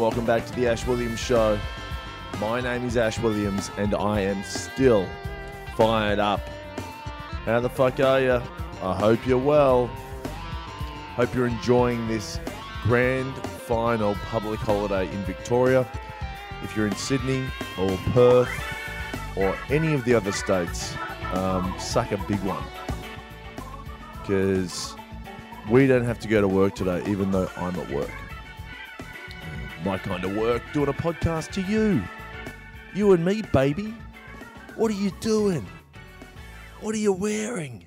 welcome back to the Ash Williams Show. My name is Ash Williams, and I am still fired up. How the fuck are you? I hope you're well. Hope you're enjoying this grand final public holiday in Victoria. If you're in Sydney or Perth or any of the other states, um, suck a big one. Because we don't have to go to work today, even though I'm at work. My kind of work, doing a podcast to you. You and me, baby. What are you doing? What are you wearing?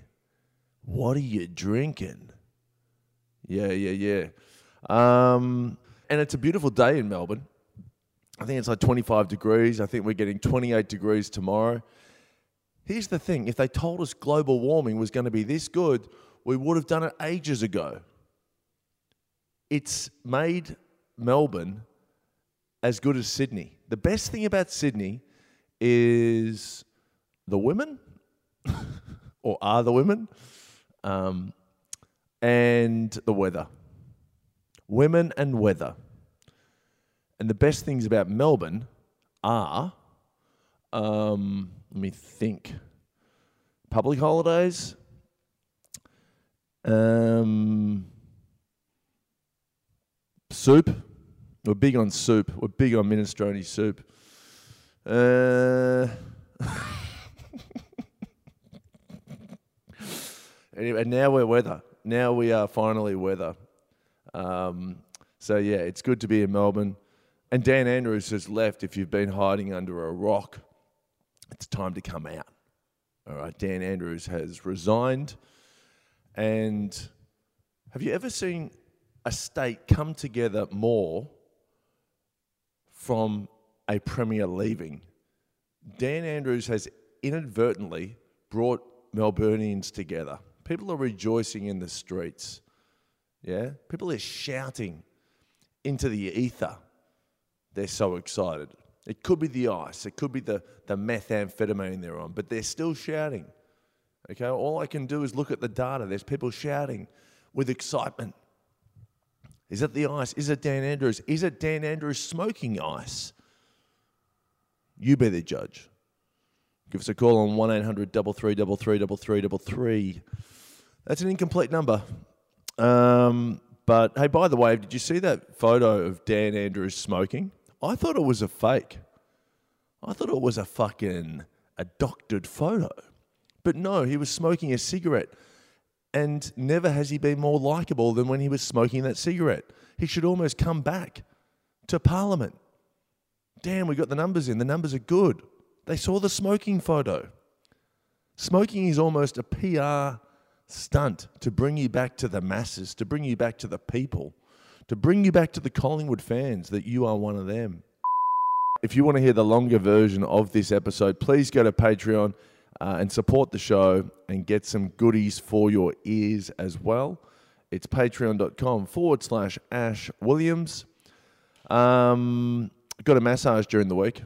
What are you drinking? Yeah, yeah, yeah. Um, and it's a beautiful day in Melbourne. I think it's like 25 degrees. I think we're getting 28 degrees tomorrow. Here's the thing if they told us global warming was going to be this good, we would have done it ages ago. It's made Melbourne as good as Sydney. The best thing about Sydney is the women, or are the women, um, and the weather. Women and weather. And the best things about Melbourne are, um, let me think, public holidays, um, soup. We're big on soup. We're big on minestrone soup. Uh, anyway, now we're weather. Now we are finally weather. Um, so yeah, it's good to be in Melbourne. And Dan Andrews has left. If you've been hiding under a rock, it's time to come out. All right, Dan Andrews has resigned. And have you ever seen a state come together more from a premier leaving? Dan Andrews has inadvertently brought Melburnians together. People are rejoicing in the streets. Yeah? People are shouting into the ether. They're so excited. It could be the ice, it could be the, the methamphetamine they're on, but they're still shouting. Okay, all I can do is look at the data. There's people shouting with excitement. Is it the ice? Is it Dan Andrews? Is it Dan Andrews smoking ice? You be the judge. Give us a call on 1 800 333 That's an incomplete number. Um, but hey, by the way, did you see that photo of Dan Andrews smoking? I thought it was a fake. I thought it was a fucking a doctored photo. But no, he was smoking a cigarette. And never has he been more likable than when he was smoking that cigarette. He should almost come back to Parliament. Damn, we got the numbers in. The numbers are good. They saw the smoking photo. Smoking is almost a PR stunt to bring you back to the masses, to bring you back to the people, to bring you back to the Collingwood fans that you are one of them. If you want to hear the longer version of this episode, please go to Patreon uh, and support the show and get some goodies for your ears as well. It's patreon.com forward slash Ash Williams. Um, got a massage during the week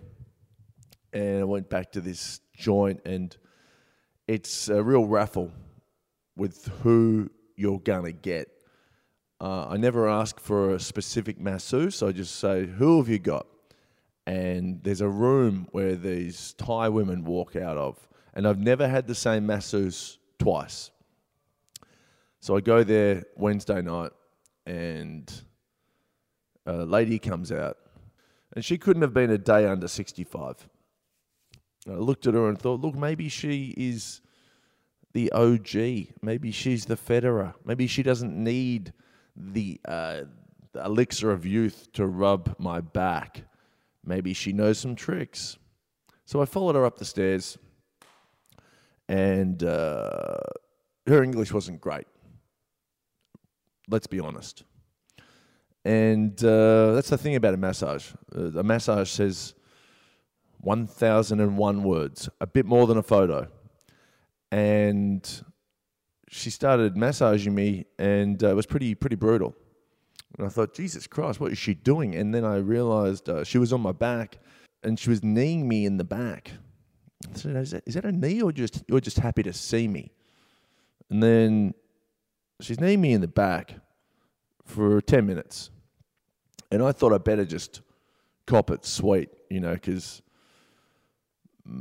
and I went back to this joint, and it's a real raffle with who you're going to get. Uh, I never ask for a specific masseuse, I just say, Who have you got? And there's a room where these Thai women walk out of and I've never had the same masseuse twice. So I go there Wednesday night, and a lady comes out, and she couldn't have been a day under 65. I looked at her and thought, look, maybe she is the OG. Maybe she's the Federer. Maybe she doesn't need the, uh, the elixir of youth to rub my back. Maybe she knows some tricks. So I followed her up the stairs and uh, her English wasn't great. Let's be honest. And uh, that's the thing about a massage. Uh, a massage says 1,001 words, a bit more than a photo. And she started massaging me, and uh, it was pretty pretty brutal. And I thought, Jesus Christ, what is she doing? And then I realized uh, she was on my back, and she was kneeing me in the back. I said, is that, is that a knee or just you're just happy to see me? And then she's kneeing me in the back for 10 minutes. And I thought I'd better just cop it sweet, you know, because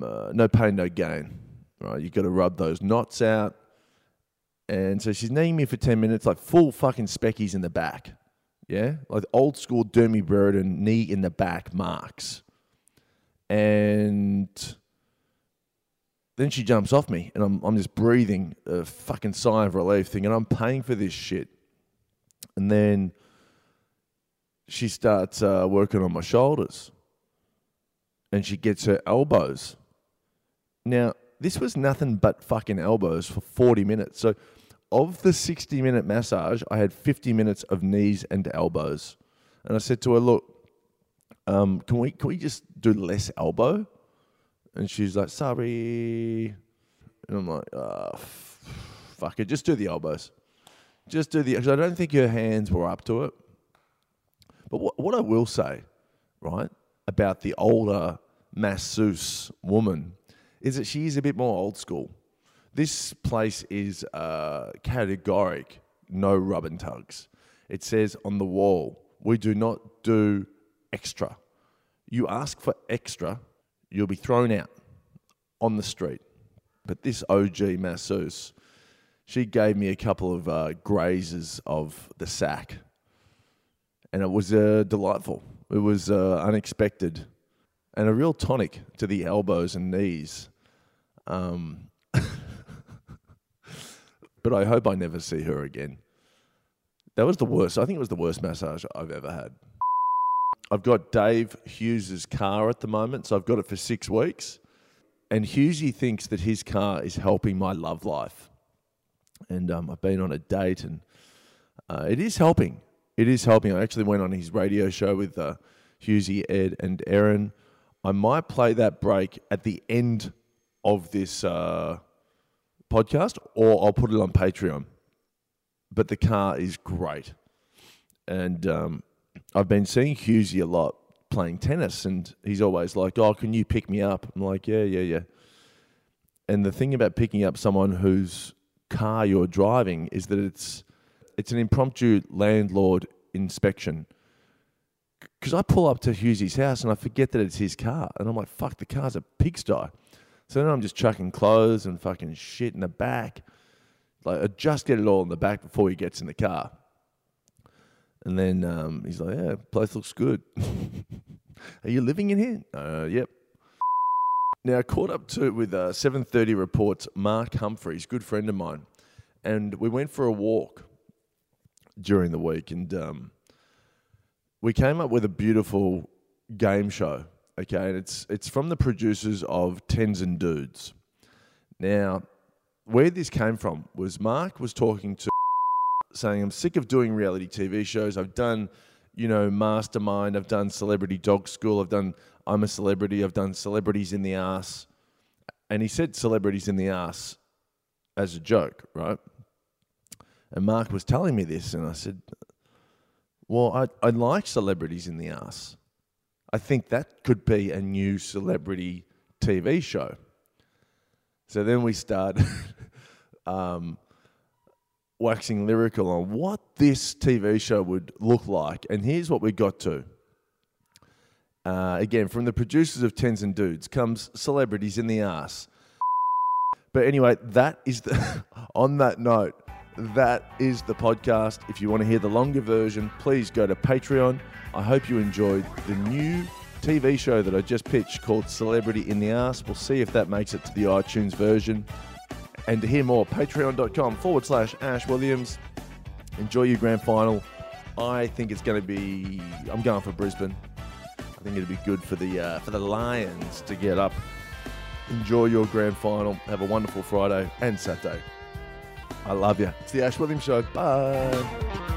uh, no pain, no gain, right? You've got to rub those knots out. And so she's kneeing me for 10 minutes, like full fucking speckies in the back. Yeah? Like old school Dermy Brereton knee in the back marks. And then she jumps off me, and I'm, I'm just breathing a fucking sigh of relief, thinking I'm paying for this shit. And then she starts uh, working on my shoulders and she gets her elbows. Now, this was nothing but fucking elbows for 40 minutes. So, of the 60 minute massage, I had 50 minutes of knees and elbows. And I said to her, Look, um, can, we, can we just do less elbow? And she's like, Sorry. And I'm like, oh, f- Fuck it, just do the elbows. Just do the. I don't think her hands were up to it. But what, what I will say, right, about the older masseuse woman is that she is a bit more old school. This place is uh, categoric, no rub and tugs. It says on the wall, we do not do extra. You ask for extra, you'll be thrown out on the street. But this OG masseuse, she gave me a couple of uh, grazes of the sack, and it was uh, delightful. It was uh, unexpected and a real tonic to the elbows and knees. Um, but I hope I never see her again. That was the worst. I think it was the worst massage I've ever had. I've got Dave Hughes's car at the moment, so I've got it for six weeks. And Hughesy thinks that his car is helping my love life. And um, I've been on a date, and uh, it is helping. It is helping. I actually went on his radio show with uh, Hughesy, Ed, and Aaron. I might play that break at the end of this uh, podcast, or I'll put it on Patreon. But the car is great, and um, I've been seeing Hughesy a lot playing tennis, and he's always like, "Oh, can you pick me up?" I'm like, "Yeah, yeah, yeah." And the thing about picking up someone whose car you're driving is that it's it's an impromptu landlord inspection because I pull up to Hughesy's house and I forget that it's his car, and I'm like, "Fuck, the car's a pigsty." So then I'm just chucking clothes and fucking shit in the back. Like, I just get it all in the back before he gets in the car. And then um, he's like, "Yeah, place looks good. Are you living in here?" Uh, yep. Now, caught up to with uh, 7:30 reports. Mark Humphries, good friend of mine, and we went for a walk during the week, and um, we came up with a beautiful game show. Okay, and it's it's from the producers of Tens and Dudes. Now, where this came from was Mark was talking to saying, I'm sick of doing reality TV shows. I've done, you know, Mastermind, I've done Celebrity Dog School, I've done I'm a Celebrity, I've done Celebrities in the Arse. And he said Celebrities in the Arse as a joke, right? And Mark was telling me this, and I said, Well, I, I like Celebrities in the Arse. I think that could be a new celebrity TV show. So then we start um, waxing lyrical on what this TV show would look like. And here's what we got to. Uh, again, from the producers of Tens and Dudes comes celebrities in the arse. But anyway, that is the. on that note, that is the podcast. If you want to hear the longer version, please go to Patreon. I hope you enjoyed the new TV show that I just pitched called Celebrity in the Arse. We'll see if that makes it to the iTunes version. And to hear more, patreon.com forward slash Ash Williams. Enjoy your grand final. I think it's going to be. I'm going for Brisbane. I think it'll be good for the uh, for the Lions to get up. Enjoy your grand final. Have a wonderful Friday and Saturday. I love you. It's the Ash Williams Show. Bye.